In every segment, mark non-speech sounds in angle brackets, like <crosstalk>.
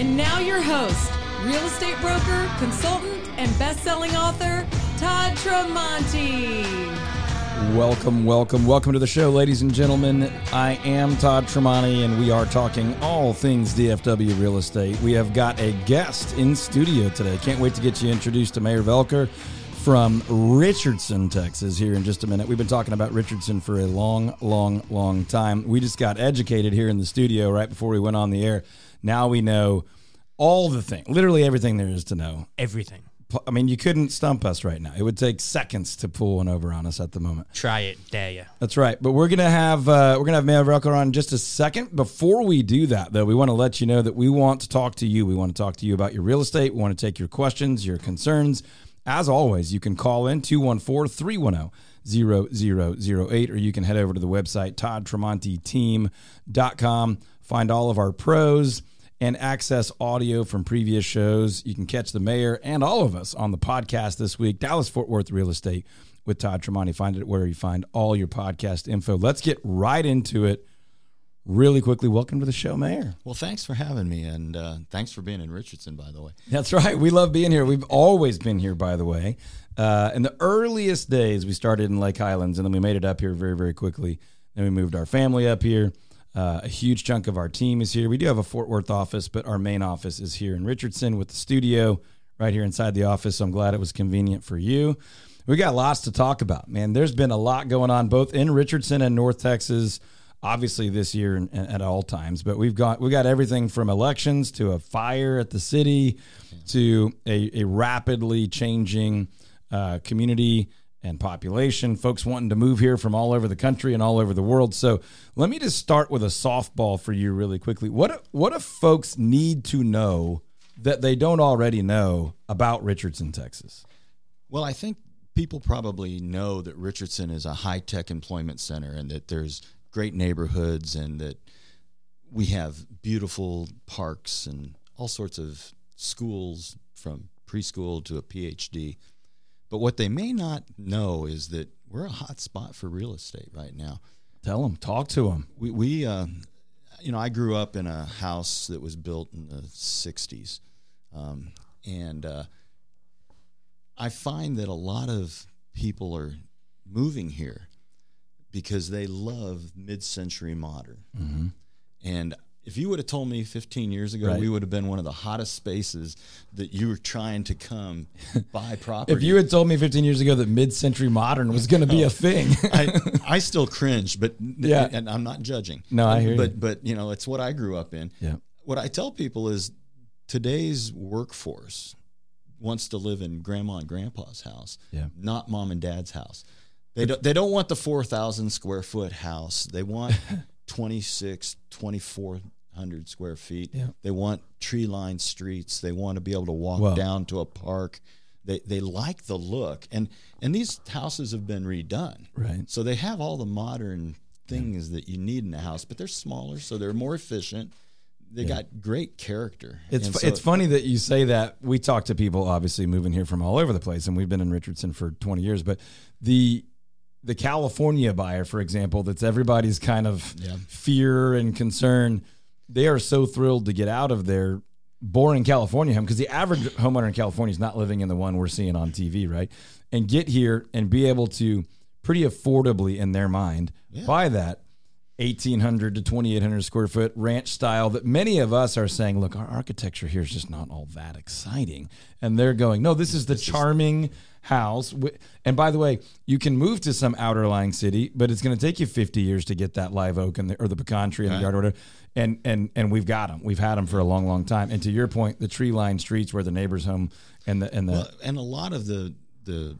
And now your host, real estate broker, consultant, and best-selling author, Todd Tramonte. Welcome, welcome, welcome to the show, ladies and gentlemen. I am Todd Tramonte, and we are talking all things DFW real estate. We have got a guest in studio today. Can't wait to get you introduced to Mayor Voelker from Richardson, Texas, here in just a minute. We've been talking about Richardson for a long, long, long time. We just got educated here in the studio right before we went on the air. Now we know all the things, literally everything there is to know. Everything. I mean, you couldn't stump us right now. It would take seconds to pull one over on us at the moment. Try it, dare you. That's right. But we're gonna have uh, we're gonna have Mayor Voelker on in just a second. Before we do that, though, we want to let you know that we want to talk to you. We want to talk to you about your real estate. We want to take your questions, your concerns. As always, you can call in 214 310 0008 or you can head over to the website toddtramonteteam.com. Find all of our pros and access audio from previous shows. You can catch the mayor and all of us on the podcast this week, Dallas Fort Worth Real Estate with Todd Tramonte. Find it where you find all your podcast info. Let's get right into it really quickly. Welcome to the show, Mayor. Well, thanks for having me, and uh, thanks for being in Richardson, by the way. That's right. We love being here. We've always been here, by the way. Uh, in the earliest days, we started in Lake Highlands, and then we made it up here very, very quickly. Then we moved our family up here. Uh, a huge chunk of our team is here. We do have a Fort Worth office, but our main office is here in Richardson with the studio right here inside the office. So I'm glad it was convenient for you. We got lots to talk about, man. There's been a lot going on both in Richardson and North Texas, obviously this year and, and at all times. But we've got we got everything from elections to a fire at the city to a, a rapidly changing uh, community and population, folks wanting to move here from all over the country and all over the world. So let me just start with a softball for you really quickly. What what if folks need to know that they don't already know about Richardson, Texas? Well, I think people probably know that Richardson is a high tech employment center and that there's great neighborhoods and that we have beautiful parks and all sorts of schools from preschool to a PhD. But what they may not know is that we're a hot spot for real estate right now. Tell them, talk to them. We, we uh, you know, I grew up in a house that was built in the 60s. Um, and uh, I find that a lot of people are moving here because they love mid century modern. Mm-hmm. And if you would have told me 15 years ago, Right. we would have been one of the hottest spaces that you were trying to come <laughs> buy property. If you had told me 15 years ago that mid-century modern was going to be a oh. thing, <laughs> I, I <laughs> still cringe, but Yeah. and I'm not judging. No, I hear you. but but you know, it's what I grew up in. yeah, What I tell people is today's workforce wants to live in grandma and grandpa's house, Yeah. not mom and dad's house. They don't they don't want the 4,000 square foot house. They want 26, 2400 square feet. Yeah. They want tree lined streets. They want to be able to walk Well- down to a park. They, they like the look and and these houses have been redone right. so they have all the modern things that you need in a house, but they're smaller, so they're more efficient. They got great character. It's fu- so- it's funny that you say that. We talk to people obviously moving here from all over the place, and we've been in Richardson for 20 years. But the the California buyer, for example, that's everybody's kind of Yeah. fear and concern. They are so thrilled to get out of their boring California home because the average homeowner in California is not living in the one we're seeing on TV, right? And get here and be able to pretty affordably in their mind buy that 1800 to 2800 square foot ranch style that many of us are saying look our architecture here is just not all that exciting and they're going no this is the charming house and by the way you can move to some outer lying city but it's going to take you 50 years to get that live oak and the, or the pecan tree in the yard or whatever and and and we've got them we've had them for a long long time and to your point the tree lined streets where the neighbor's home and the and the Well, and a lot of the the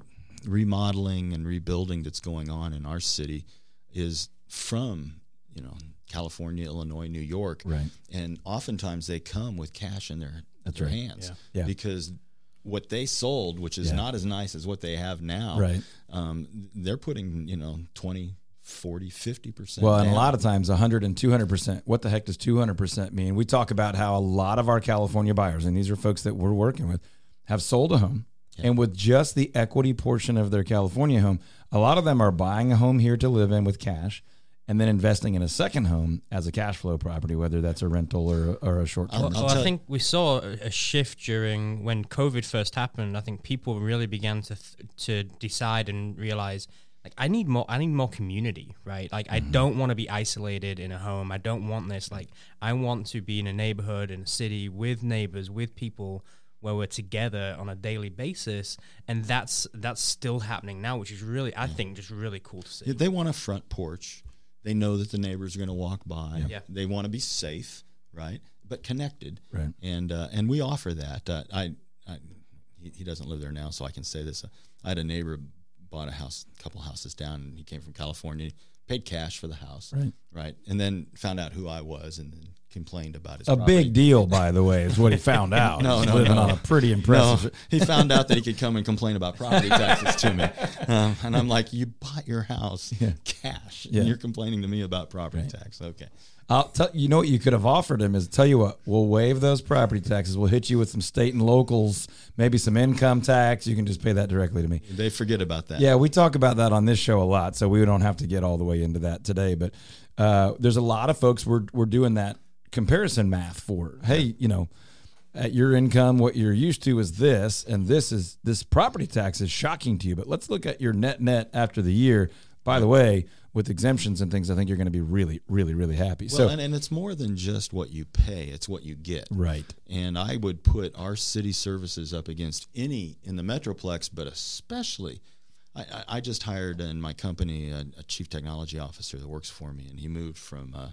remodeling and rebuilding that's going on in our city is from you know California, Illinois, New York, Right. And oftentimes they come with cash in their That's their right. hands, Yeah. Yeah. because what they sold, which is Yeah. not as nice as what they have now, Right. Um, they're putting you know 20, 40, 50 percent. Well, and a lot of times 100 and 200%. What the heck does 200% mean? We talk about how a lot of our California buyers, and these are folks that we're working with, have sold a home. And with just the equity portion of their California home, a lot of them are buying a home here to live in with cash. And then investing in a second home as a cash flow property, whether that's a rental or, or a short term. I'll Well, I think we saw a a shift during when COVID first happened. I think people really began to th- to decide and realize like I need more I need more community, right? Like I mm-hmm. don't want to be isolated in a home. I don't want this like I want to be in a neighborhood in a city with neighbors, with people where we're together on a daily basis and that's that's still happening now, which is really I mm. think just really cool to see. Yeah, They want a front porch. They know that the neighbors are going to walk by. Yeah. They want to be safe, right? But connected. Right. And uh, and we offer that. Uh, I, I he, he doesn't live there now, so I can say this. I had a neighbor bought a house, a couple houses down, and he came from California. Paid cash for the house, Right. Right, and then found out who I was, and then complained about his a property. big deal, by the way, is what he found <laughs> out. No, no, living no. on a pretty No, impressive. he found out that he could come and complain about property <laughs> taxes to me, um, and I'm like, "You bought your house cash, Yeah. and you're complaining to me about property tax." Okay, I'll tell you know what you could have offered him is tell you what we'll waive those property taxes. We'll hit you with some state and locals, maybe some income tax. You can just pay that directly to me. they forget about that. Yeah, we talk about that on this show a lot, so we don't have to get all the way into that today. But uh, there's a lot of folks we're we're doing that comparison math for. Hey, you know, at your income, what you're used to is this, and this is this property tax is shocking to you. But let's look at your net net after the year. By the way, with exemptions and things, I think you're going to be really, really, really happy. Well, so and, and it's more than just what you pay; it's what you get. right, And I would put our city services up against any in the Metroplex, but especially, I, I, I just hired in my company a, a chief technology officer that works for me, and he moved from uh,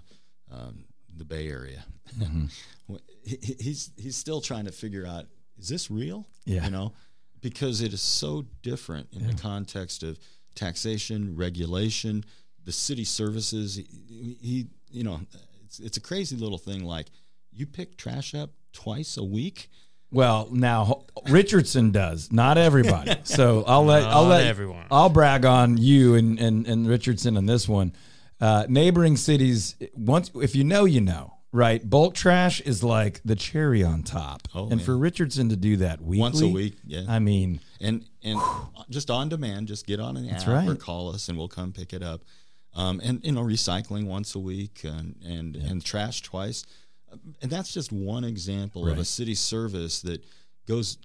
um, the Bay Area. Mm-hmm. <laughs> he, he- he's he's still trying to figure out is this real? Yeah. you know, because it is so different in the context of taxation, regulation, the city services. He, he you know, it's it's a crazy little thing like you pick trash up twice a week. Well, now Richardson does, not everybody. <laughs> So I'll let I'll let everyone. I'll brag on you and and, and Richardson on this one. Uh, neighboring cities, once if you know, you know, right? Bulk trash is like the cherry on top, Oh, and yeah. for Richardson to do that weekly, Once a week, yeah. I mean, and and just on demand, just get on an app right. or call us, and we'll come pick it up. Um, and you know, recycling once a week, and and, and trash twice, and that's just one example of a city service that goes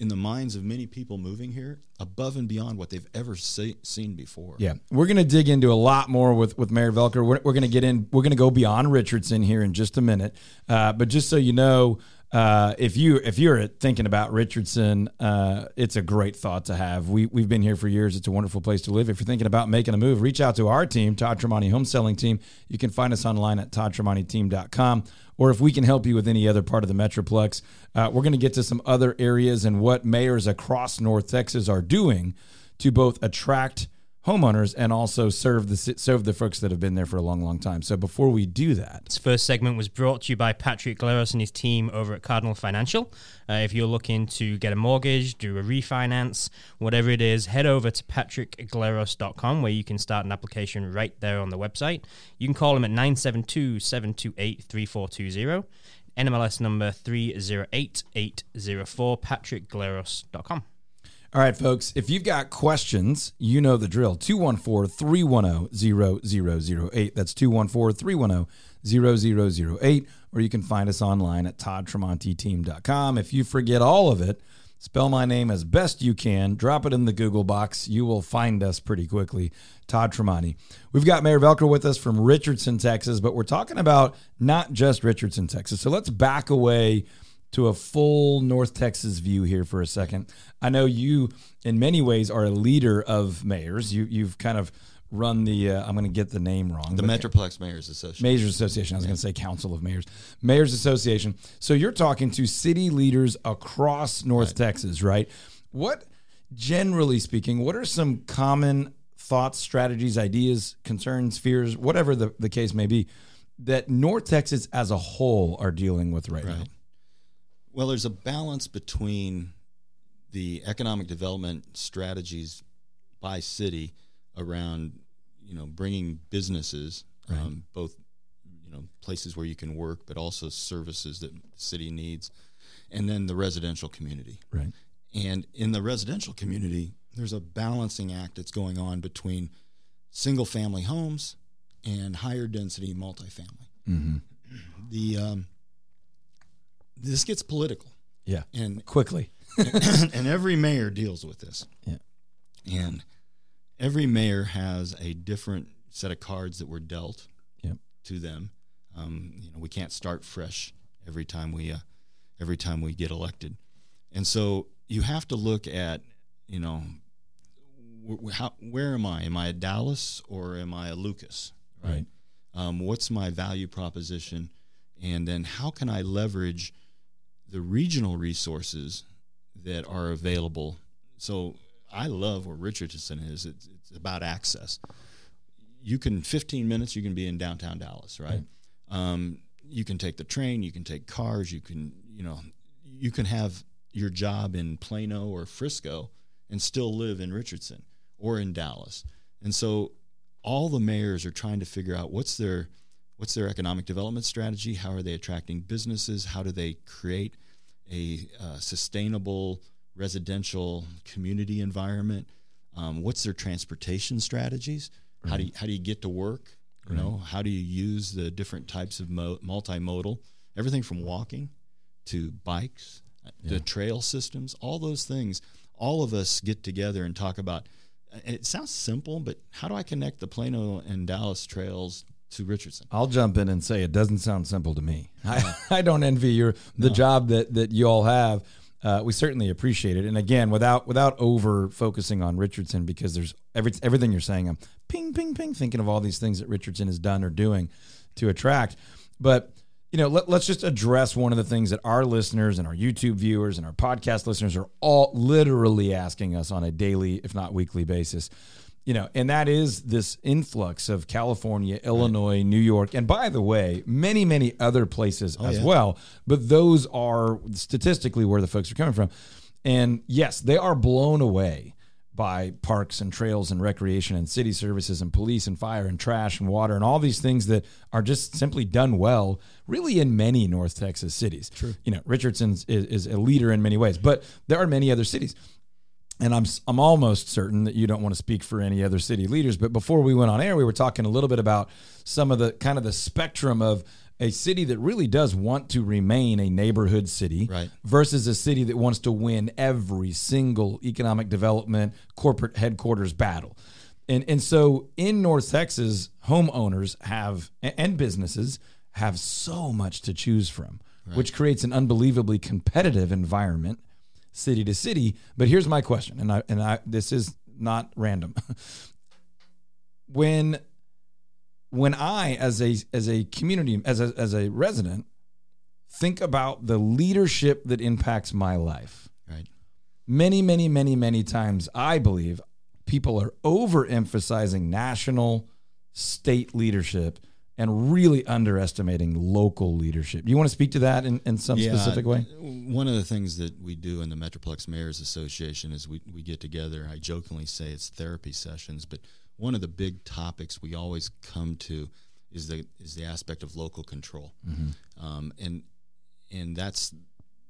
in the minds of many people moving here above and beyond what they've ever see, seen before. Yeah, we're going to dig into a lot more with with Mayor Voelker. We're, we're going to get in. We're going to go beyond Richardson here in just a minute. Uh, but just so you know, uh, if you if you're thinking about Richardson, uh, it's a great thought to have. We we've been here for years. It's a wonderful place to live. If you're thinking about making a move, reach out to our team, Todd Tramonte Home Selling Team. You can find us online at toddtramonte.team.com. Or if we can help you with any other part of the Metroplex, uh, we're going to get to some other areas and what mayors across North Texas are doing to both attract homeowners and also serve the serve the folks that have been there for a long, long time. So before we do that, This first segment was brought to you by Patrick Glaros and his team over at Cardinal Financial. Uh, if you're looking to get a mortgage, do a refinance, whatever it is, head over to patrickglaros.com where you can start an application right there on the website. You can call him at 972 728 3420. NMLS number 308804, patrickglaros.com. all right, folks, if you've got questions, you know the drill. 214-310-0008. That's 214-310-0008. Or you can find us online at toddtramonteteam.com. If you forget all of it, spell my name as best you can. Drop it in the Google box. You will find us pretty quickly. Todd Tramonte. We've got Mayor Voelker with us from Richardson, Texas, but we're talking about not just Richardson, Texas. So let's back away to a full North Texas view here for a second. I know you, in many ways, are a leader of mayors. You you've kind of run the. Uh, I'm going to get the name wrong. The Metroplex Mayors Association. Mayors Association. I was going to say Council of Mayors. Mayors Association. So you're talking to city leaders across North Texas, right? What, generally speaking, what are some common thoughts, strategies, ideas, concerns, fears, whatever the, the case may be, that North Texas as a whole are dealing with right, now? Right. Well, there's a balance between the economic development strategies by city around, you know, bringing businesses, um, both, you know, places where you can work, but also services that the city needs, and then the residential community. Right. And in the residential community, there's a balancing act that's going on between single family homes and higher density multifamily. Mm-hmm. The um, this gets political, Yeah. and Quickly. <coughs> and every mayor deals with this. Yeah. And every mayor has a different set of cards that were dealt Yep. to them. Um, you know, we can't start fresh every time we uh, every time we get elected, and so you have to look at you know wh- how, where am I? Am I a Dallas or am I a Lucas? Right. Um, what's my value proposition? And then how can I leverage the regional resources that are available? So I love where Richardson is. It's, it's about access. You can 15 minutes. You can be in downtown Dallas, right? Um, you can take the train. You can take cars. You can you know you can have your job in Plano or Frisco and still live in Richardson or in Dallas. And so all the mayors are trying to figure out what's their what's their economic development strategy how are they attracting businesses how do they create a uh, sustainable residential community environment um, what's their transportation strategies? How do you, how do you get to work? You know how do you use the different types of mo- multimodal everything from walking to bikes uh, the trail systems all those things. All of us get together and talk about it sounds simple, but how do I connect the Plano and Dallas trails to Richardson? I'll jump in and say it doesn't sound simple to me. I, <laughs> I don't envy your the job that that you all have. Uh, we certainly appreciate it. And again, without without over focusing on Richardson, because there's every, everything you're saying, I'm ping ping ping thinking of all these things that Richardson has done or doing to attract. But you know, let, let's just address one of the things that our listeners and our YouTube viewers and our podcast listeners are all literally asking us on a daily, if not weekly basis. You know, and that is this influx of California, Illinois, New York, and by the way, many, many other places oh, as yeah. well. But those are statistically where the folks are coming from. And yes, they are blown away by parks and trails and recreation and city services and police and fire and trash and water and all these things that are just simply done well, really in many North Texas cities. True. You know, Richardson is, is a leader in many ways, but there are many other cities. And I'm I'm almost certain that you don't want to speak for any other city leaders, but before we went on air, we were talking a little bit about some of the kind of the spectrum of a city that really does want to remain a neighborhood city Right. versus a city that wants to win every single economic development corporate headquarters battle. And and so in North Texas, homeowners have and businesses have so much to choose from, which creates an unbelievably competitive environment city to city. But here's my question, and I and I this is not random. <laughs> when when I as a as a community as a as a resident think about the leadership that impacts my life. Right. Many, many, many, many times I believe people are overemphasizing national, state leadership and really underestimating local leadership. You want to speak to that in, in some specific way? One of the things that we do in the Metroplex Mayors Association is we, we get together. I jokingly say it's therapy sessions, but one of the big topics we always come to is the is the aspect of local control, um, and and that's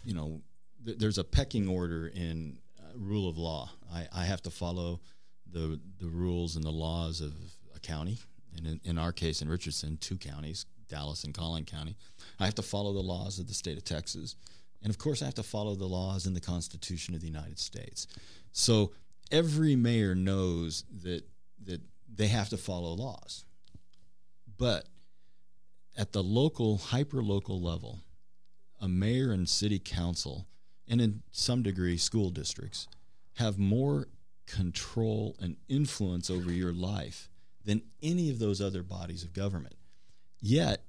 you know th- there's a pecking order in uh, rule of law. I, I have to follow the the rules and the laws of a county, and in, in our case in Richardson, two counties, Dallas and Collin County. I have to follow the laws of the state of Texas, and of course I have to follow the laws in the Constitution of the United States. So every mayor knows that that they have to follow laws, but at the local, hyper local level, a mayor and city council, and in some degree school districts, have more control and influence over your life than any of those other bodies of government. Yet,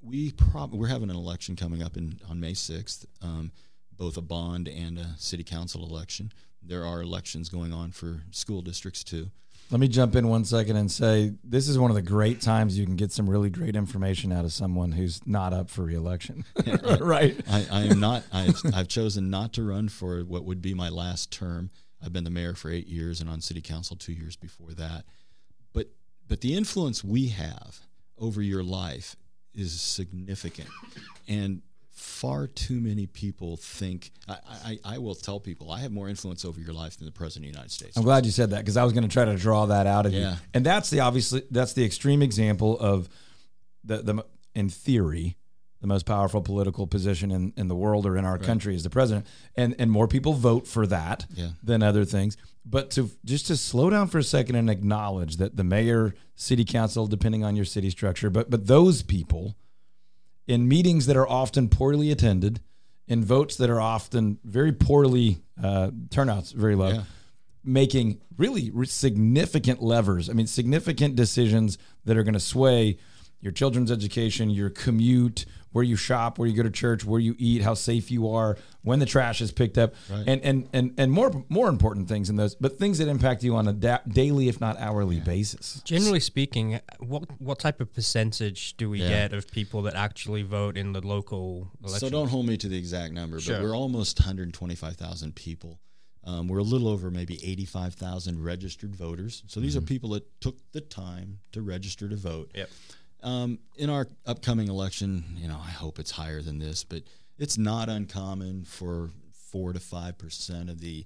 we prob- we're having an election coming up in on May sixth, um, both a bond and a city council election. There are elections going on for school districts too. Let me jump in one second and say this is one of the great times you can get some really great information out of someone who's not up for reelection. <laughs> <laughs> right. I, I am not. I've, I've chosen not to run for what would be my last term. I've been the mayor for eight years and on city council two years before that. But but the influence we have over your life is significant. <laughs> And far too many people think. I, I, I will tell people I have more influence over your life than the president of the United States. I'm glad you said that because I was going to try to draw that out of you. Yeah. And that's the obviously that's the extreme example of the the in theory the most powerful political position in, in the world or in our country is the president. And and more people vote for that Yeah. than other things. But to just to slow down for a second and acknowledge that the mayor, city council, depending on your city structure, but but those people in meetings that are often poorly attended, in votes that are often very poorly uh, turnouts very low, Yeah. making really significant levers. I mean, significant decisions that are going to sway your children's education, your commute, where you shop, where you go to church, where you eat, how safe you are, when the trash is picked up, Right. and and and and more more important things than those, but things that impact you on a da- daily, if not hourly, basis. Generally speaking, what what type of percentage do we Yeah. get of people that actually vote in the local election? So don't hold me to the exact number, Sure. but we're almost 125,000 people. Um, we're a little over maybe 85,000 registered voters. So these are people that took the time to register to vote. Yep. Um, in our upcoming election, you know, I hope it's higher than this, but it's not uncommon for four to five percent of the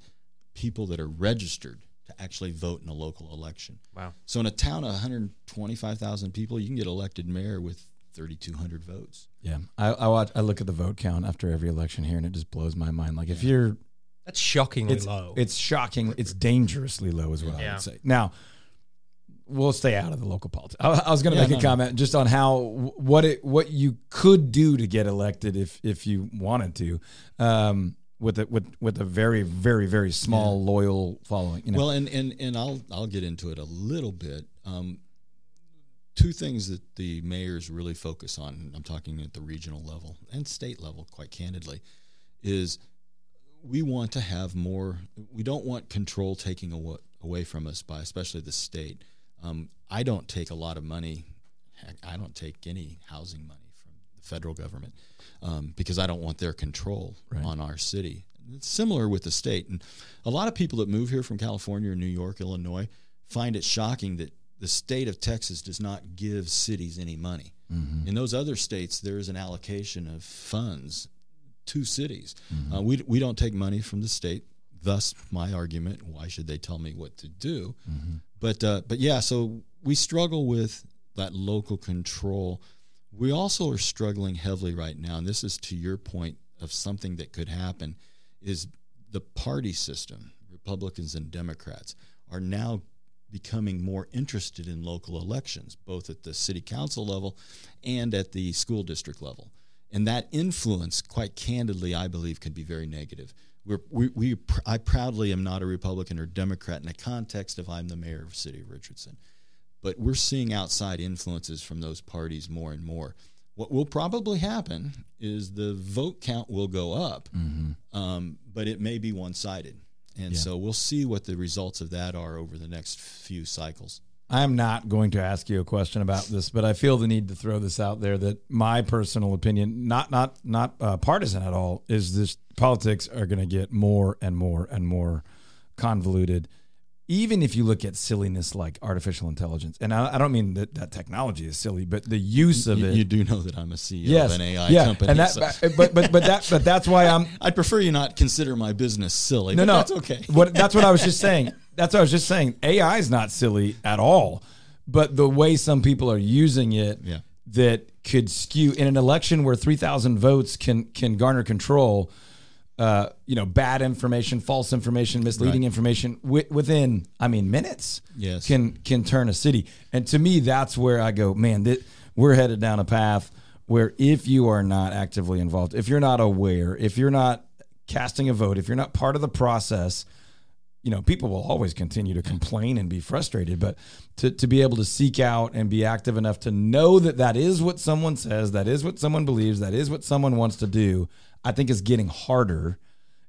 people that are registered to actually vote in a local election. Wow. So in a town of 125,000 people, you can get elected mayor with 3,200 votes. Yeah, I, I watch. I look at the vote count after every election here, and it just blows my mind. Like if you're That's shockingly it's low. it's shocking. It's dangerously low, is what I Yeah. would say. Now, we'll stay out of the local politics. I, I was going to Yeah, make a no, no. comment just on how what it what you could do to get elected if if you wanted to, um, with a, with with a very very very small loyal following. You know, Well, and, and and I'll I'll get into it a little bit. Um, two things that the mayors really focus on. I'm talking at the regional level and state level, quite candidly, is we want to have more. We don't want control taking awa- away from us by especially the state. Um, I don't take a lot of money. I don't take any housing money from the federal government um, because I don't want their control on our city. It's similar with the state, and a lot of people that move here from California or New York, Illinois, find it shocking that the state of Texas does not give cities any money. In those other states, there is an allocation of funds to cities. Uh, we, we don't take money from the state. Thus, my argument: Why should they tell me what to do? But uh, but yeah, so we struggle with that local control. We also are struggling heavily right now, and this is to your point of something that could happen: is the party system, Republicans and Democrats, are now becoming more interested in local elections, both at the city council level and at the school district level. And that influence, quite candidly, I believe, could be very negative. We're, we, we, pr- I proudly am not a Republican or Democrat in the context of I'm the mayor of the city of Richardson. But we're seeing outside influences from those parties more and more. What will probably happen is the vote count will go up, um, but it may be one sided. And so we'll see what the results of that are over the next few cycles. I am not going to ask you a question about this, but I feel the need to throw this out there that my personal opinion, not not not uh, partisan at all, is this politics are going to get more and more and more convoluted. Even if you look at silliness like artificial intelligence, and I, I don't mean that that technology is silly, but the use of You, it. you do know that I'm a CEO yes, of an AI yeah, company. and that, so but but but that but that's why I'm <laughs> I'd prefer you not consider my business silly. no, but no, that's okay. What that's what I was just saying. <laughs> That's what I was just saying. AI is not silly at all, but the way some people are using it, Yeah. that could skew in an election where three thousand votes can can garner control. Uh, you know, bad information, false information, misleading Right. information wi- within, I mean, minutes. Yes. can can turn a city. And to me, that's where I go, man. That we're headed down a path where if you are not actively involved, if you're not aware, if you're not casting a vote, if you're not part of the process, you know, people will always continue to complain and be frustrated. But to, to be able to seek out and be active enough to know that that is what someone says, that is what someone believes, that is what someone wants to do, I think is getting harder.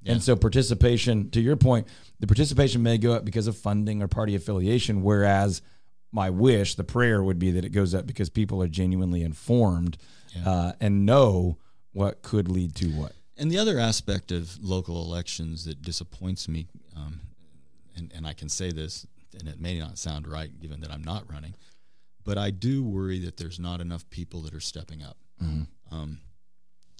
And so participation, to your point, the participation may go up because of funding or party affiliation, whereas my wish, the prayer would be that it goes up because people are genuinely informed uh, and know what could lead to what. And the other aspect of local elections that disappoints me, um, and, and I can say this, and it may not sound right given that I'm not running, but I do worry that there's not enough people that are stepping up. Um,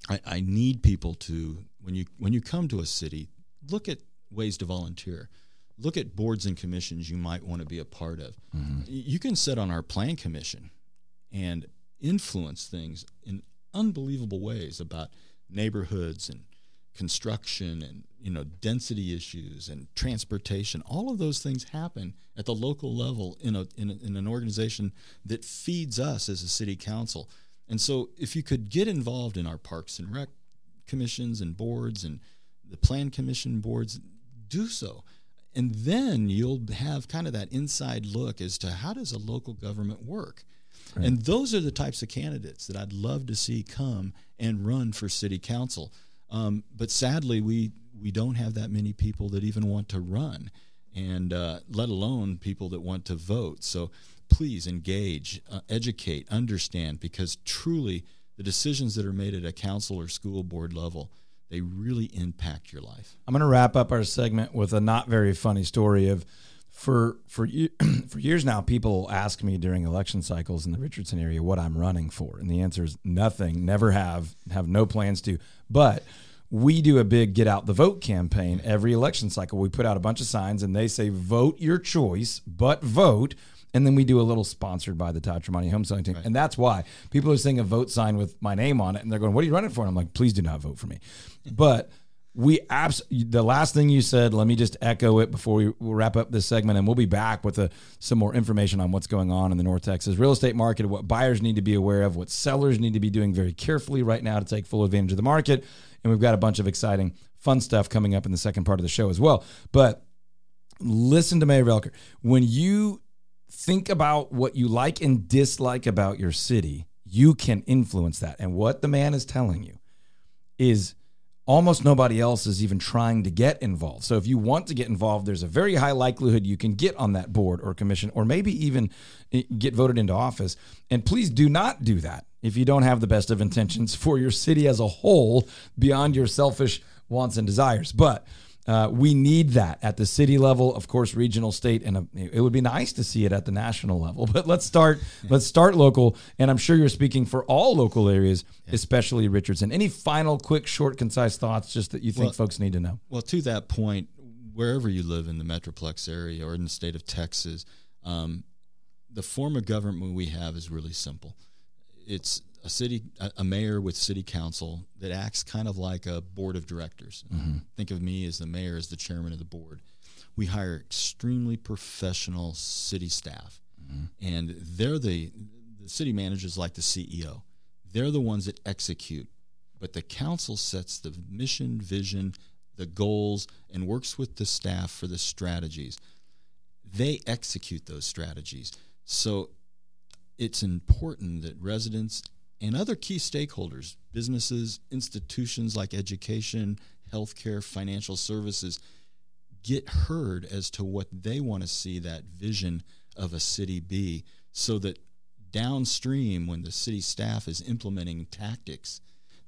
I, I need people to when you when you come to a city, look at ways to volunteer. Look at boards and commissions you might want to be a part of. Y- You can sit on our plan commission and influence things in unbelievable ways about neighborhoods and construction and you know density issues and transportation all of those things happen at the local level in a, in, a, in an organization that feeds us as a city council. And so if you could get involved in our parks and rec commissions and boards and the plan commission boards do so. And then you'll have kind of that inside look as to how does a local government work? And those are the types of candidates that I'd love to see come and run for city council. Um, but sadly, we we don't have that many people that even want to run, and uh, let alone people that want to vote. So please engage, uh, educate, understand, because truly the decisions that are made at a council or school board level they really impact your life. I'm going to wrap up our segment with a not very funny story of for for <clears throat> for years now people ask me during election cycles in the Richardson area what I'm running for and the answer is nothing never have have no plans to but we do a big get out the vote campaign every election cycle we put out a bunch of signs and they say vote your choice but vote and then we do a little sponsored by the Todd Tramonte home selling team. And that's why people are seeing a vote sign with my name on it and they're going, What are you running for? And I'm like, please do not vote for me. But we abs the last thing you said, let me just echo it before we wrap up this segment and we'll be back with a, some more information on what's going on in the North Texas real estate market, what buyers need to be aware of, what sellers need to be doing very carefully right now to take full advantage of the market. And we've got a bunch of exciting fun stuff coming up in the second part of the show as well. But listen to Mayor Voelker. When you think about what you like and dislike about your city, you can influence that. And what the man is telling you is almost nobody else is even trying to get involved. So if you want to get involved, there's a very high likelihood you can get on that board or commission or maybe even eh, get voted into office. And please do not do that if you don't have the best of intentions for your city as a whole beyond your selfish wants and desires. But uh, we need that at the city level, of course, regional, state, and uh, it would be nice to see it at the national level. <laughs> But let's start. <laughs> Let's start local, and I'm sure you're speaking for all local areas, especially Richardson. Any final, quick, short, concise thoughts, just that you think Well- folks need to know? Well, to that point, wherever you live in the Metroplex area or in the state of Texas, um, the form of government we have is really simple. It's a city, a, a mayor with city council that acts kind of like a board of directors. Mm-hmm. Think of me as the mayor, as the chairman of the board. We hire extremely professional city staff, mm-hmm. and they're the the city managers like the CEO. They're the ones that execute but the council sets the mission, vision, the goals, and works with the staff for the strategies. They execute those strategies. So it's important that residents and other key stakeholders, businesses, institutions like education, healthcare, financial services, get heard as to what they want to see that vision of a city be so that downstream when the city staff is implementing tactics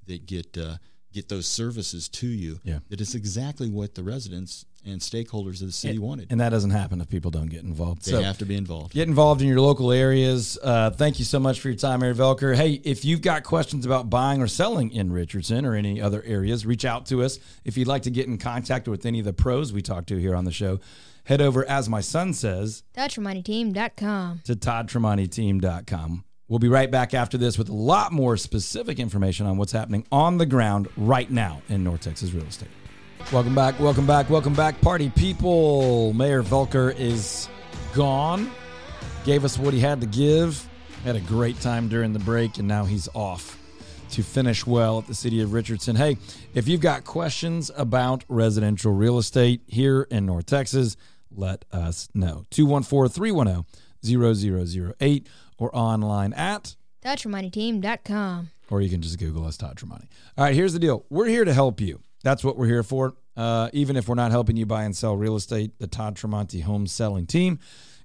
that get uh, get those services to you Yeah. that it's exactly what the residents and stakeholders of the city wanted And that doesn't happen if people don't get involved. they so have to be involved Get involved in your local areas. Uh, thank you so much for your time, Mayor Voelker. Hey, if you've got questions about buying or selling in Richardson or any other areas, reach out to us. If you'd like to get in contact with any of the pros we talk to here on the show, head over, as my son says, TouchMoneyTeam.com. to toddtramonteteam.com. We'll be right back after this with a lot more specific information on what's happening on the ground right now in North Texas real estate. Welcome back, welcome back, welcome back, party people. Mayor Voelker is gone. Gave us what he had to give. Had a great time during the break, and now he's off to finish well at the city of Richardson. Hey, if you've got questions about residential real estate here in North Texas, let us know. 214 310 0008 or online at TouchMoneyTeam.com. or you can just Google us, Todd Tramonte. All right, here's the deal. We're here to help you. That's what we're here for. Uh, even if we're not helping you buy and sell real estate, the Todd Tramonte home selling team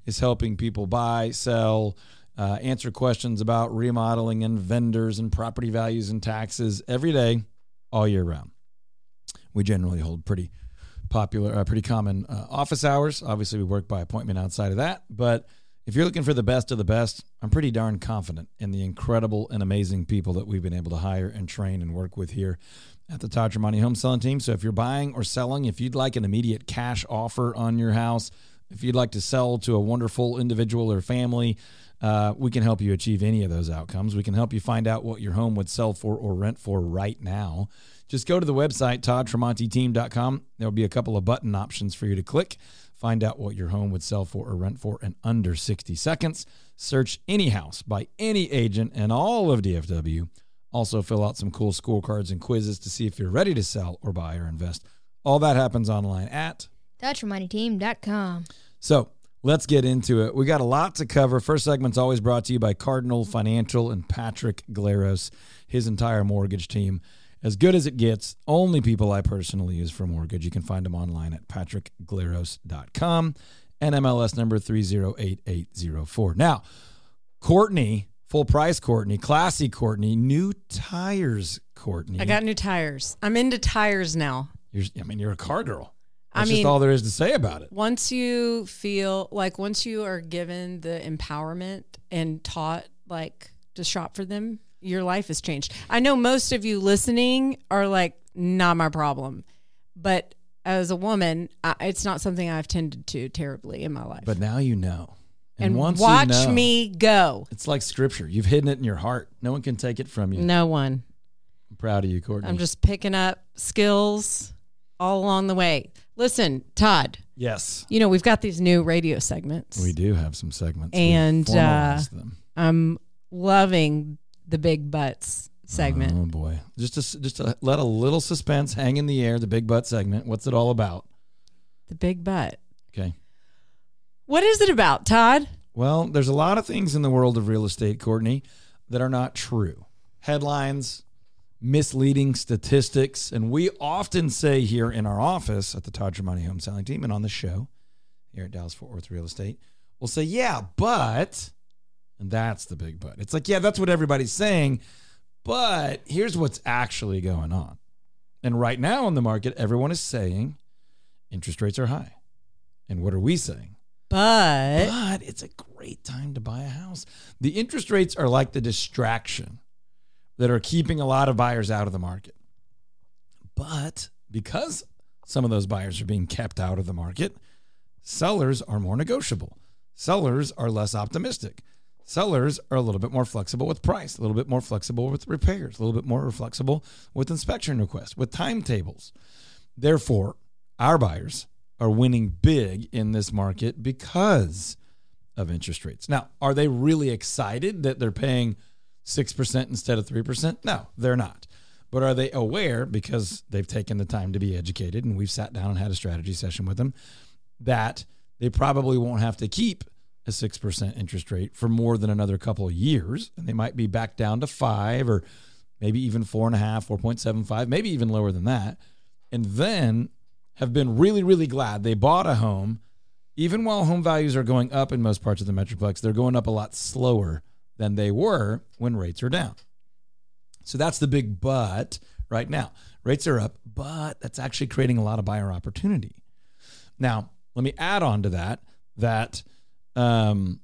is helping people buy, sell, uh, answer questions about remodeling and vendors and property values and taxes every day, all year round. We generally hold pretty popular, uh, pretty common uh, office hours. Obviously, we work by appointment outside of that, but If you're looking for the best of the best, I'm pretty darn confident in the incredible and amazing people that we've been able to hire and train and work with here at the Todd Tramonte Home Selling Team. So if you're buying or selling, if you'd like an immediate cash offer on your house, if you'd like to sell to a wonderful individual or family, uh, we can help you achieve any of those outcomes. We can help you find out what your home would sell for or rent for right now. Just go to the website, toddtramonteteam.com. There'll be a couple of button options for you to click. Find out what your home would sell for or rent for in under 60 seconds. Search any house by any agent in all of DFW. Also, fill out some cool scorecards and quizzes to see if you're ready to sell or buy or invest. All that happens online at TouchRemindingTeam.com. so let's get into it. We got a lot to cover. First segment's always brought to you by Cardinal Financial and Patrick Glaros, his entire mortgage team. As good as it gets, only people I personally use for mortgage. You can find them online at patrickglaros.com. NMLS number 308804. Now, Courtney, full price Courtney, classy Courtney, new tires Courtney. I got new tires. I'm into tires now. You're, I mean, you're a car girl. I mean- just all there is to say about it. Once you feel like once you are given the empowerment and taught like to shop for them, your life has changed. I know most of you listening are like, not my problem. But as a woman, I, it's not something I've tended to terribly in my life. But now you know. And once you watch know- me go. It's like scripture. You've hidden it in your heart. No one can take it from you. No one. I'm proud of you, Courtney. I'm just picking up skills all along the way. Listen, Todd, yes, you know, we've got these new radio segments. we do have some segments. And, uh. I'm loving the big butts segment. Oh boy, just to just to let a little suspense hang in the air. The big butt segment. What's it all about? The big butt. Okay. What is it about, Todd? Well, there's a lot of things in the world of real estate, Courtney, that are not true. Headlines, misleading statistics, and we often say here in our office at the Todd Tramonte Home Selling Team and on the show here at Dallas Fort Worth Real Estate, we'll say, "Yeah, but," and that's the big but. It's like, yeah, that's what everybody's saying, but here's what's actually going on. And right now in the market, everyone is saying interest rates are high. And what are we saying? But but it's a great time to buy a house. The interest rates are like the distraction that are keeping a lot of buyers out of the market. But because some of those buyers are being kept out of the market, sellers are more negotiable. Sellers are less optimistic. Sellers are a little bit more flexible with price, a little bit more flexible with repairs, a little bit more flexible with inspection requests, with timetables. Therefore, our buyers are winning big in this market because of interest rates. Now, are they really excited that they're paying 6% instead of 3%? No, they're not. But are they aware because they've taken the time to be educated and we've sat down and had a strategy session with them that they probably won't have to keep a 6% interest rate for more than another couple of years and they might be back down to 5 or maybe even 4.5 4.75 maybe even lower than that and then have been really, really glad they bought a home. Even while home values are going up in most parts of the Metroplex, they're going up a lot slower than they were when rates are down. So that's the big but right now. Rates are up, but that's actually creating a lot of buyer opportunity. Now, let me add on to that that um,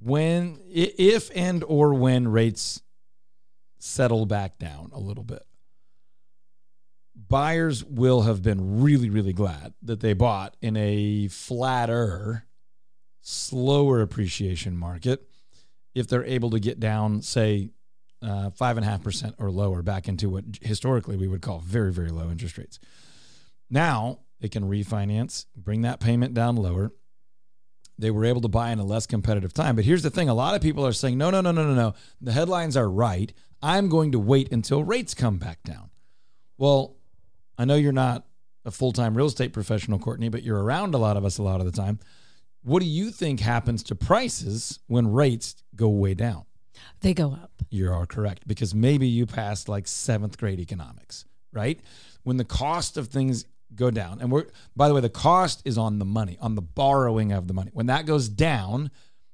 when, if and or when rates settle back down a little bit, buyers will have been really, really glad that they bought in a flatter, slower appreciation market if they're able to get down, say, uh, five and a half percent or lower back into what historically we would call very, very low interest rates. Now they can refinance, bring that payment down lower. They were able to buy in a less competitive time. But here's the thing a lot of people are saying, no, no, no, no, no, no. The headlines are right. I'm going to wait until rates come back down. Well, I know you're not a full time real estate professional, Courtney, but you're around a lot of us a lot of the time. What do you think happens to prices when rates go way down? they go up. You are correct because maybe you passed like seventh grade economics, right? When the cost of things go down, and we're by the way, the cost is on the money, on the borrowing of the money. When that goes down,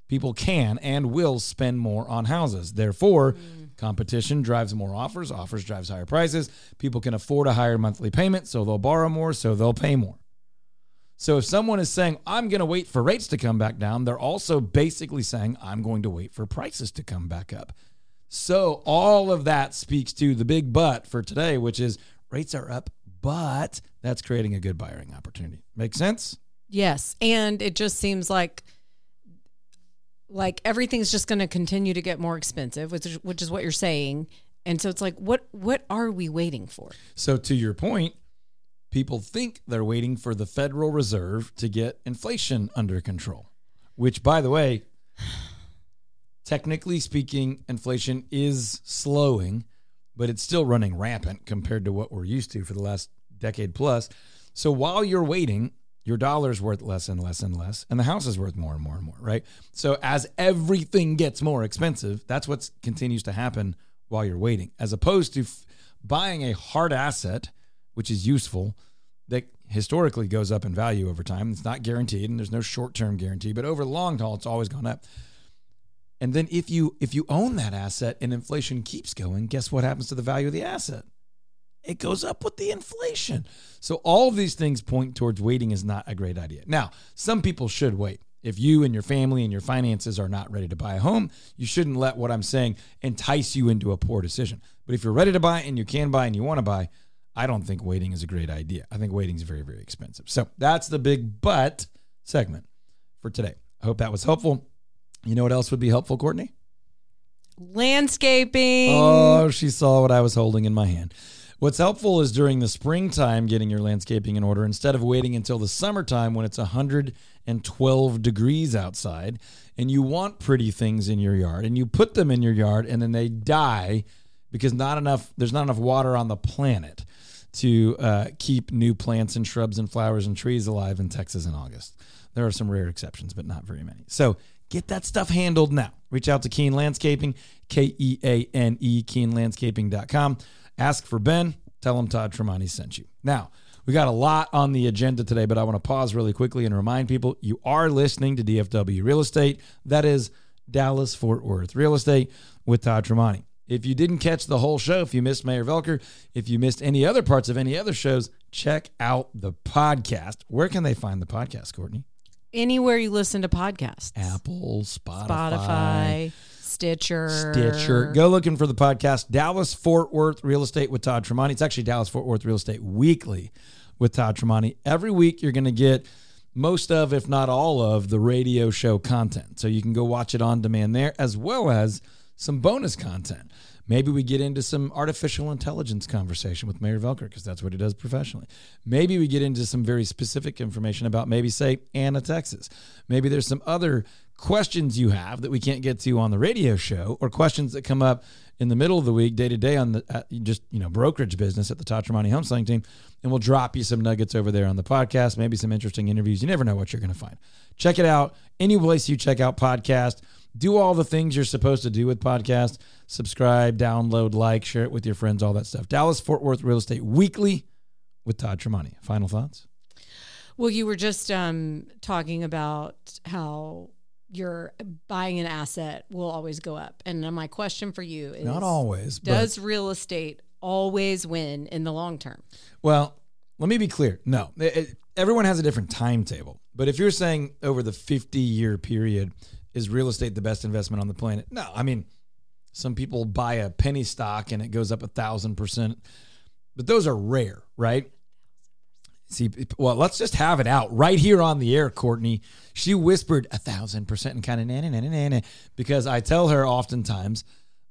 people can and will spend more on houses. Therefore, mm. Competition drives more offers, offers drives higher prices. People can afford a higher monthly payment, so they'll borrow more, so they'll pay more. So if someone is saying, I'm going to wait for rates to come back down, they're also basically saying, I'm going to wait for prices to come back up. So all of that speaks to the big but for today, which is rates are up, but that's creating a good buying opportunity. Make sense? Yes, and it just seems like like everything's just going to continue to get more expensive, which is, which is what you're saying. And so it's like what what are we waiting for? So to your point, people think they're waiting for the Federal Reserve to get inflation under control, which by the way, technically speaking, inflation is slowing, but it's still running rampant compared to what we're used to for the last decade plus. So while you're waiting, your dollar's worth less and less and less, and the house is worth more and more and more, right? So as everything gets more expensive, that's what continues to happen while you're waiting, as opposed to f- buying a hard asset, which is useful, that historically goes up in value over time. It's not guaranteed, and there's no short-term guarantee, but over the long haul, it's always gone up. And then if you if you own that asset and inflation keeps going, guess what happens to the value of the asset? It goes up with the inflation. So all of these things point towards waiting is not a great idea. Now, some people should wait. If you and your family and your finances are not ready to buy a home, you shouldn't let what I'm saying entice you into a poor decision. But if you're ready to buy and you can buy and you want to buy, I don't think waiting is a great idea. I think waiting is very, very expensive. So that's the big but segment for today. I hope that was helpful. You know what else would be helpful, Courtney? Landscaping. Oh, she saw what I was holding in my hand. What's helpful is during the springtime getting your landscaping in order instead of waiting until the summertime when it's 112 degrees outside and you want pretty things in your yard and you put them in your yard and then they die because not enough there's not enough water on the planet to uh, keep new plants and shrubs and flowers and trees alive in Texas in August. There are some rare exceptions, but not very many. So get that stuff handled now. Reach out to Keane Landscaping, K E A N E, keanelandscaping.com. Ask for Ben. Tell him Todd Tramonte sent you. Now, we got a lot on the agenda today, but I want to pause really quickly and remind people you are listening to DFW Real Estate. That is Dallas Fort Worth Real Estate with Todd Tramonte. If you didn't catch the whole show, if you missed Mayor Voelker, if you missed any other parts of any other shows, check out the podcast. Where can they find the podcast, Courtney? Anywhere you listen to podcasts. Apple, Spotify, Spotify, Stitcher. Stitcher. Go looking for the podcast, Dallas Fort Worth Real Estate with Todd Tramonte. It's actually Dallas Fort Worth Real Estate Weekly with Todd Tramonte. Every week, you're going to get most of, if not all of, the radio show content. So you can go watch it on demand there, as well as some bonus content. Maybe we get into some artificial intelligence conversation with Mayor Voelker because that's what he does professionally. Maybe we get into some very specific information about maybe say Anna, Texas. Maybe there's some other questions you have that we can't get to on the radio show or questions that come up in the middle of the week, day to day on the uh, just you know brokerage business at the Todd Tramonte Home Selling Team, and we'll drop you some nuggets over there on the podcast. Maybe some interesting interviews. You never know what you're going to find. Check it out any place you check out podcast do all the things you're supposed to do with podcast subscribe download like share it with your friends all that stuff dallas fort worth real estate weekly with todd tramonte final thoughts Well, you were just um, talking about how your buying an asset will always go up. And my question for you is not always but- Does real estate always win in the long term? Well, let me be clear. No, It- it- everyone has a different timetable. But if you're saying over the 50 year period, is real estate the best investment on the planet? No. I mean, some people buy a penny stock and it goes up a thousand percent, but those are rare, right? See, well, let's just have it out right here on the air, Courtney. She whispered a thousand percent and kind of na na na na na because I tell her oftentimes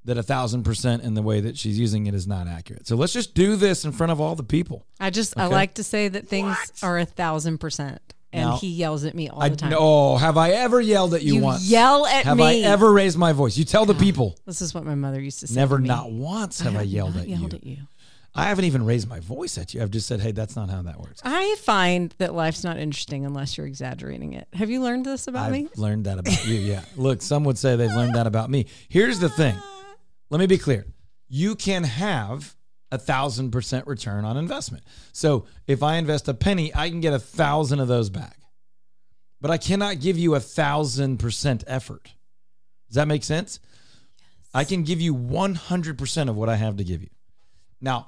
that a thousand percent in the way that she's using it is not accurate. So let's just do this in front of all the people. I just I like to say that things are a thousand percent, and Now, he yells at me all I the time. oh, have I ever yelled at you, You once? yell at have me. I ever raised my voice? You tell the people. This is what my mother used to say. Never, to me. not once have I, yelled not at yelled you. at you. I haven't even raised my voice at you. I've just said, "Hey, that's not how that works." I find that life's not interesting unless you're exaggerating it. Have you learned this about I've me? learned that about you. Yeah. Look, some would say they've learned that about me. Here's the thing. <laughs> Let me be clear. You can have a thousand percent return on investment. So if I invest a penny, I can get a thousand of those back. But I cannot give you a thousand percent effort. Does that make sense? I can give you 100% of what I have to give you. Now,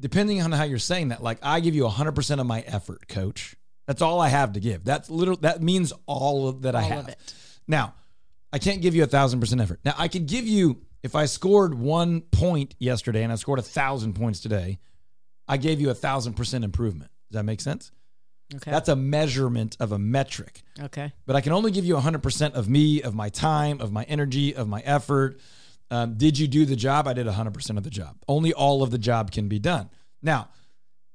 depending on how you're saying that, like I give you 100% of my effort, coach. That's all I have to give. That's literal. That means all of, that I have. Now, I can't give you a thousand percent effort. Now, I could give you if I scored one point yesterday and I scored a thousand points today. I gave you a thousand percent improvement. Does that make sense? Okay. That's a measurement of a metric. okay. But I can only give you a 100% of me, of my time, of my energy, of my effort. Um, did you do the job? I did a 100% of the job. Only all of the job can be done. Now,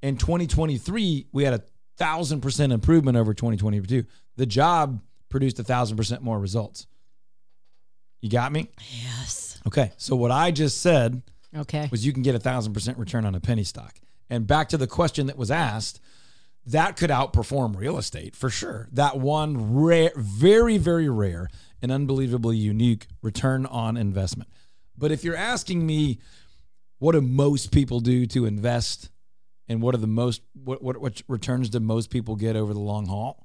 in 2023, we had a thousand percent improvement over 2022. The job produced a thousand percent more results. You got me? Yes. Okay. So what I just said Okay. was you can get a thousand percent return on a penny stock. And back to the question that was asked, that could outperform real estate for sure. That one rare, very, very rare and unbelievably unique return on investment. But if you're asking me, what do most people do to invest, and what are the most what what, what returns do most people get over the long haul?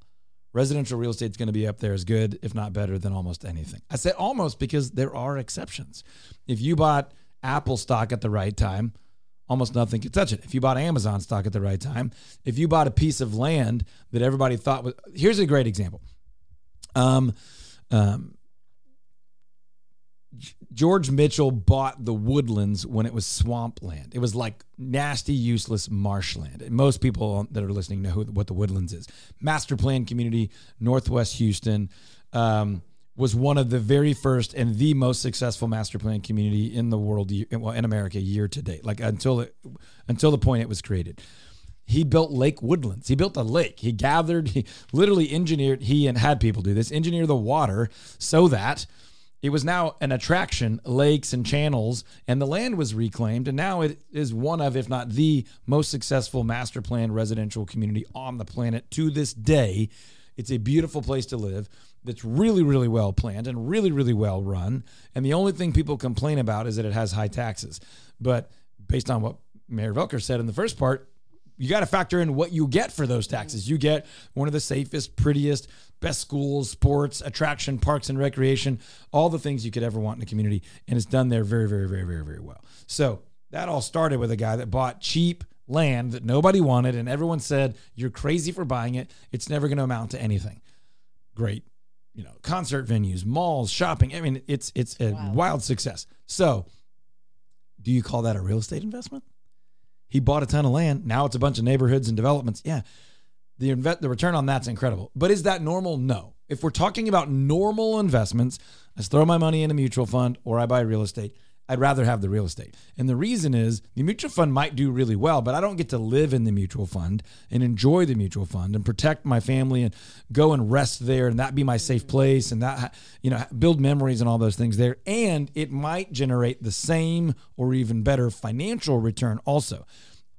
Residential real estate is going to be up there as good, if not better, than almost anything. I say almost because there are exceptions. If you bought Apple stock at the right time, almost nothing could touch it. If you bought Amazon stock at the right time, if you bought a piece of land that everybody thought was, here's a great example. Um, um, George Mitchell bought the woodlands when it was swampland. It was like nasty, useless marshland. And most people that are listening know who, what the woodlands is. Master plan community, Northwest Houston. Um, was one of the very first and the most successful master plan community in the world, well, in America, year to date. Like until it, until the point it was created, he built Lake Woodlands. He built a lake. He gathered, he literally engineered. He and had people do this, engineer the water so that it was now an attraction, lakes and channels, and the land was reclaimed. And now it is one of, if not the most successful master plan residential community on the planet to this day. It's a beautiful place to live that's really, really well planned and really, really well run. And the only thing people complain about is that it has high taxes. But based on what Mayor Voelker said in the first part, you got to factor in what you get for those taxes. You get one of the safest, prettiest, best schools, sports, attraction, parks and recreation, all the things you could ever want in a community. And it's done there very, very, very, very, very well. So that all started with a guy that bought cheap land that nobody wanted, and everyone said, You're crazy for buying it. It's never going to amount to anything. Great. You know, concert venues, malls, shopping. I mean, it's it's a wild success. So, do you call that a real estate investment? He bought a ton of land. Now it's a bunch of neighborhoods and developments. Yeah. The the return on that's incredible. But is that normal? No. If we're talking about normal investments, I throw my money in a mutual fund or I buy real estate. I'd rather have the real estate. And the reason is the mutual fund might do really well, but I don't get to live in the mutual fund and enjoy the mutual fund and protect my family and go and rest there and that be my safe mm-hmm. place and that you know build memories and all those things there and it might generate the same or even better financial return also.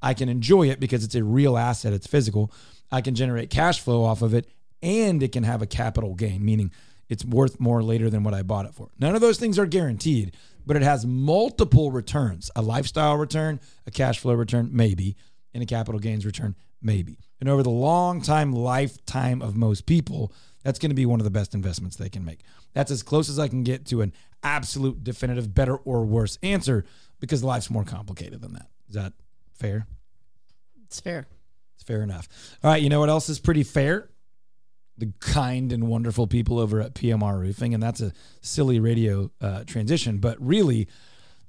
I can enjoy it because it's a real asset, it's physical. I can generate cash flow off of it and it can have a capital gain, meaning it's worth more later than what I bought it for. None of those things are guaranteed, but it has multiple returns a lifestyle return, a cash flow return, maybe, and a capital gains return, maybe. And over the long time lifetime of most people, that's going to be one of the best investments they can make. That's as close as I can get to an absolute definitive better or worse answer because life's more complicated than that. Is that fair? It's fair. Fair enough. All right, you know what else is pretty fair? The kind and wonderful people over at PMR Roofing, and that's a silly radio uh, transition, but really,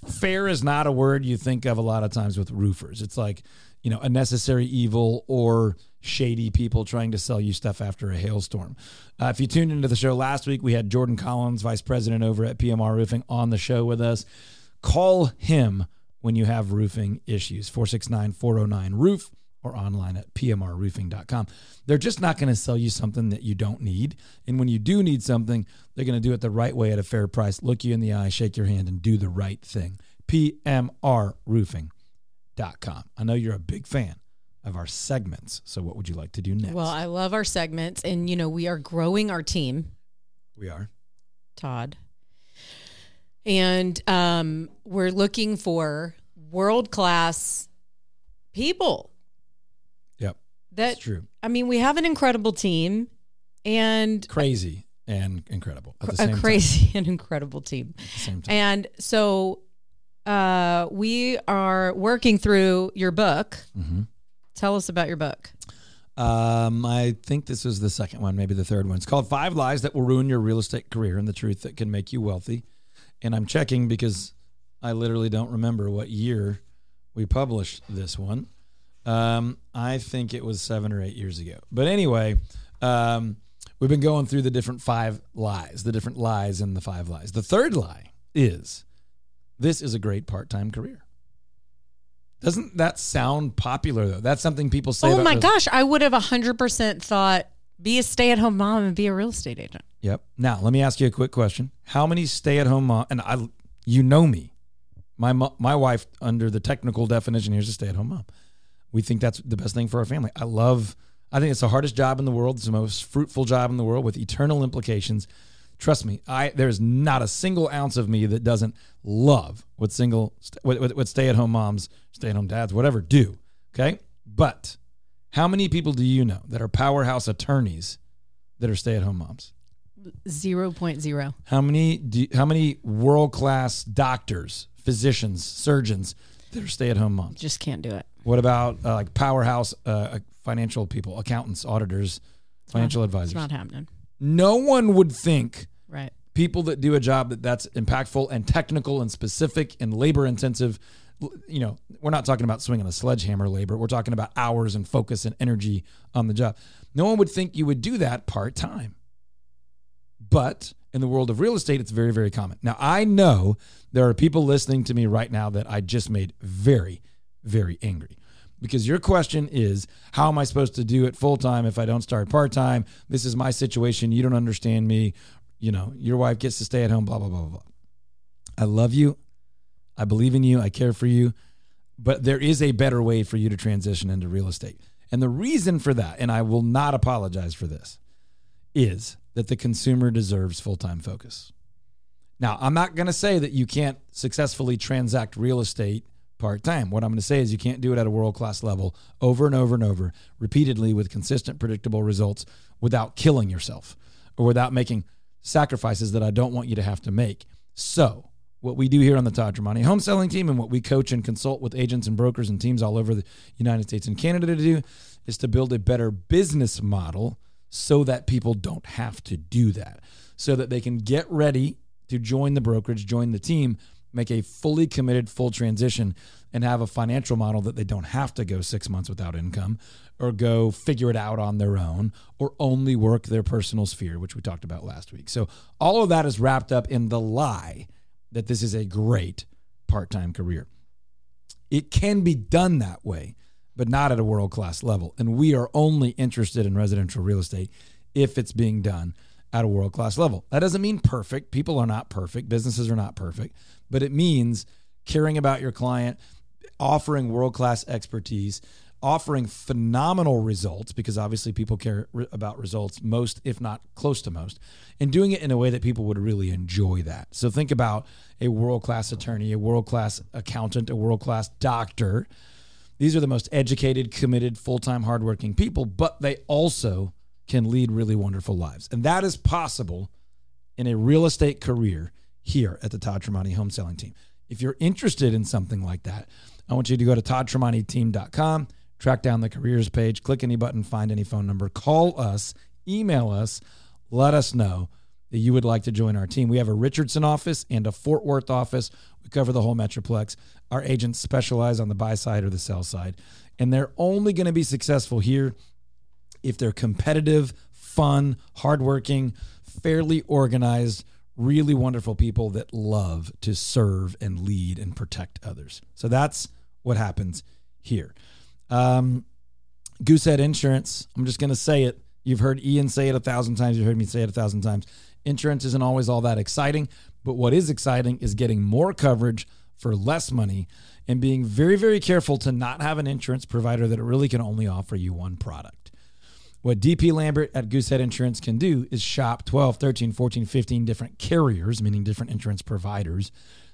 fair is not a word you think of a lot of times with roofers. It's like, you know, a necessary evil or shady people trying to sell you stuff after a hailstorm. Uh, if you tuned into the show last week, we had Jordan Collins, vice president over at PMR Roofing, on the show with us. Call him when you have roofing issues 469 409 roof or online at pmrroofing.com. They're just not going to sell you something that you don't need. And when you do need something, they're going to do it the right way at a fair price, look you in the eye, shake your hand, and do the right thing. pmrroofing.com. I know you're a big fan of our segments. So, what would you like to do next? Well, I love our segments, and you know we are growing our team. we are. Todd. And um, we're looking for world class people. Yep. That It's true. I mean, we have an incredible team and Crazy and incredible at the a crazy <laughs> and incredible team. At the same time. And so uh, we are working through your book. Mhm. Tell us about your book. Um, I think this is the second one, maybe the third one. It's called Five Lies That Will Ruin Your Real Estate Career and the Truth That Can Make You Wealthy. And I'm checking because I literally don't remember what year we published this one. Um, I think it was seven or eight years ago. But anyway, um, we've been going through the different five lies, the different lies in the five lies. The third lie is this is a great part time career. Doesn't that sound popular though? That's something people say. Oh my gosh, I would have 100% thought be a stay at home mom and be a real estate agent. Yep. Now let me ask you a quick question: How many stay-at-home mom? And I, you know me, my my wife under the technical definition here is a stay-at-home mom. We think that's the best thing for our family. I love. I think it's the hardest job in the world. It's the most fruitful job in the world with eternal implications. Trust me, I there's not a single ounce of me that doesn't love what single what, what, what stay-at-home moms, stay-at-home dads, whatever do. Okay, but how many people do you know that are powerhouse attorneys that are stay-at-home moms? 0.0. How many do, how many world class doctors, physicians, surgeons that are stay at home moms? Just can't do it. What about uh, like powerhouse uh, financial people, accountants, auditors, financial It's advisors? not happening. No one would think Right. people that do a job that that's impactful and technical and specific and labor intensive. You know, we're not talking about swinging a sledgehammer labor. We're talking about hours and focus and energy on the job. No one would think you would do that part time. But in the world of real estate, it's very, very common. Now, I know there are people listening to me right now that I just made very, very angry because your question is how am I supposed to do it full time if I don't start part time? This is my situation. You don't understand me. You know, your wife gets to stay at home, blah, blah, blah, blah. I love you. I believe in you. I care for you. But there is a better way for you to transition into real estate. And the reason for that, and I will not apologize for this, is that the consumer deserves full time focus. Now, I'm not going to say that you can't successfully transact real estate part time. What I'm going to say is you can't do it at a world class level over and over and over, repeatedly with consistent, predictable results without killing yourself or without making sacrifices that I don't want you to have to make. So, what we do here on the Todd Tramonte home selling team and what we coach and consult with agents and brokers and teams all over the United States and Canada to do is to build a better business model so that people don't have to do that, so that they can get ready to join the brokerage, join the team, make a fully committed full transition, and have a financial model that they don't have to go six months without income or go figure it out on their own or only work their personal sphere, which we talked about last week. So, all of that is wrapped up in the lie that this is a great part time career. It can be done that way, but not at a world class level. And we are only interested in residential real estate if it's being done at a world class level. That doesn't mean perfect. People are not perfect, businesses are not perfect, but it means caring about your client, offering world class expertise, offering phenomenal results because obviously people care about results most, if not close to most, and doing it in a way that people would really enjoy that. So think about a world class attorney, a world class accountant, a world class doctor. These are the most educated, committed, full time, hardworking people, but they also can lead really wonderful lives. And that is possible in a real estate career here at the Todd Tramonte Home Selling Team. If you're interested in something like that, I want you to go to toddtramonteteam.com, track down the careers page, click any button, find any phone number, call us, email us, let us know that you would like to join our team. We have a Richardson office and a Fort Worth office. We cover the whole Metroplex. Our agents specialize on the buy side or the sell side, and they're only going to be successful here if they're competitive, fun, hardworking, fairly organized, really wonderful people that love to serve and lead and protect others. So that's what happens here. Um, Goosehead Insurance, I'm just going to say it. You've heard Ian say it a thousand times. You've heard me say it a thousand times. Insurance isn't always all that exciting, but what is exciting is getting more coverage for less money and being very, very careful to not have an insurance provider that really can only offer you one product. What DP Lambert at Goosehead Insurance can do is shop 12, 13, 14, 15 different carriers, meaning different insurance providers,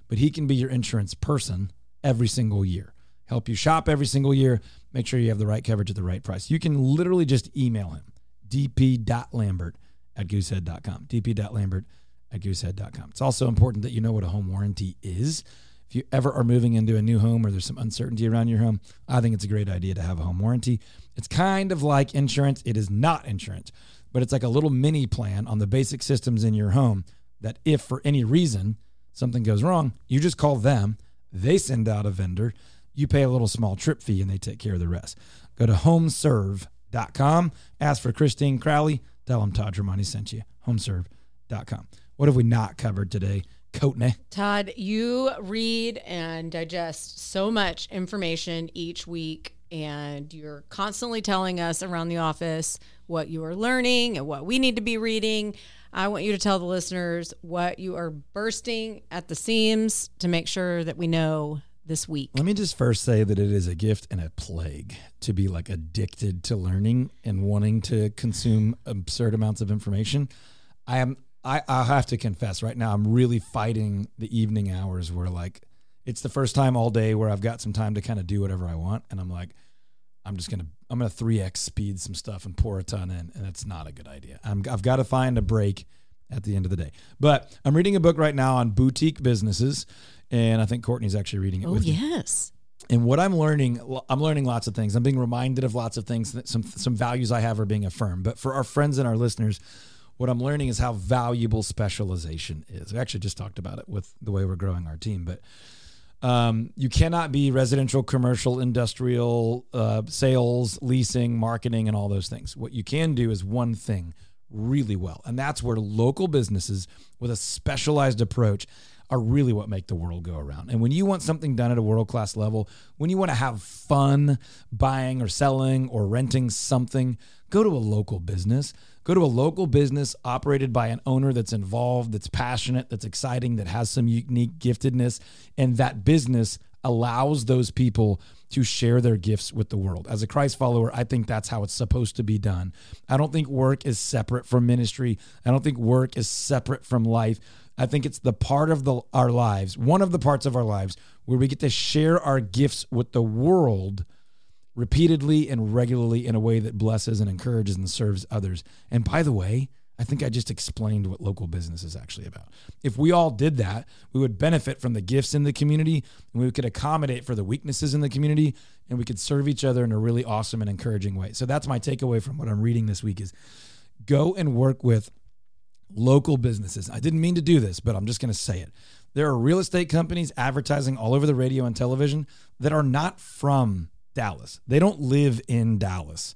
but he can be your insurance person every single year. Help you shop every single year, make sure you have the right coverage at the right price. You can literally just email him, dp.lambert at goosehead.com. dp.lambert at goosehead.com. It's also important that you know what a home warranty is If you ever are moving into a new home or there's some uncertainty around your home, I think it's a great idea to have a home warranty. It's kind of like insurance. It is not insurance, but it's like a little mini plan on the basic systems in your home that if for any reason something goes wrong, you just call them, they send out a vendor, you pay a little small trip fee and they take care of the rest. Go to homeserve.com, ask for Christine Crowley, tell them Todd Tramonte sent you. Homeserve.com. What have we not covered today? Courtney. Todd, you read and digest so much information each week, and you're constantly telling us around the office what you are learning and what we need to be reading. I want you to tell the listeners what you are bursting at the seams to make sure that we know this week. Let me just first say that it is a gift and a plague to be like addicted to learning and wanting to consume absurd amounts of information. I am I, I have to confess right now, I'm really fighting the evening hours where like it's the first time all day where I've got some time to kind of do whatever I want. And I'm like, I'm just gonna I'm gonna three x speed some stuff and pour a ton in, and that's not a good idea. I'm, I've got to find a break at the end of the day. But I'm reading a book right now on boutique businesses, and I think Courtney's actually reading it Oh, with me. yes. And what I'm learning, I'm learning lots of things. I'm being reminded of lots of things. That some some values I have are being affirmed. But for our friends and our listeners, what I'm learning is how valuable specialization is. We actually just talked about it with the way we're growing our team. But um, you cannot be residential, commercial, industrial, uh, sales, leasing, marketing, and all those things. What you can do is one thing really well, and that's where local businesses with a specialized approach are really what make the world go around. And when you want something done at a world class level, when you want to have fun buying or selling or renting something, go to a local business. Go to a local business operated by an owner that's involved, that's passionate, that's exciting, that has some unique giftedness. And that business allows those people to share their gifts with the world. As a Christ follower, I think that's how it's supposed to be done. I don't think work is separate from ministry. I don't think work is separate from life. I think it's the part of the our lives, one of the parts of our lives where we get to share our gifts with the world repeatedly and regularly in a way that blesses and encourages and serves others. And by the way, I think I just explained what local business is actually about. If we all did that, we would benefit from the gifts in the community and we could accommodate for the weaknesses in the community and we could serve each other in a really awesome and encouraging way. So that's my takeaway from what I'm reading this week is go and work with local businesses. I didn't mean to do this, but I'm just going to say it. There are real estate companies advertising all over the radio and television that are not from Dallas. They don't live in Dallas.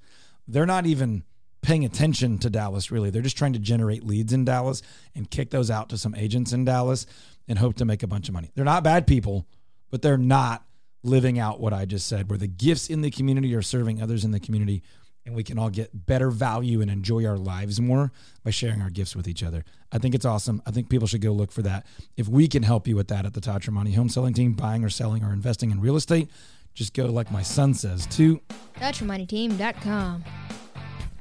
They're not even paying attention to Dallas really. They're just trying to generate leads in Dallas and kick those out to some agents in Dallas and hope to make a bunch of money. They're not bad people, but they're not living out what I just said where the gifts in the community are serving others in the community and we can all get better value and enjoy our lives more by sharing our gifts with each other. I think it's awesome. I think people should go look for that. If we can help you with that at the Todd home selling team, buying or selling or investing in real estate, just go like my son says to TheTramonteTeam.com.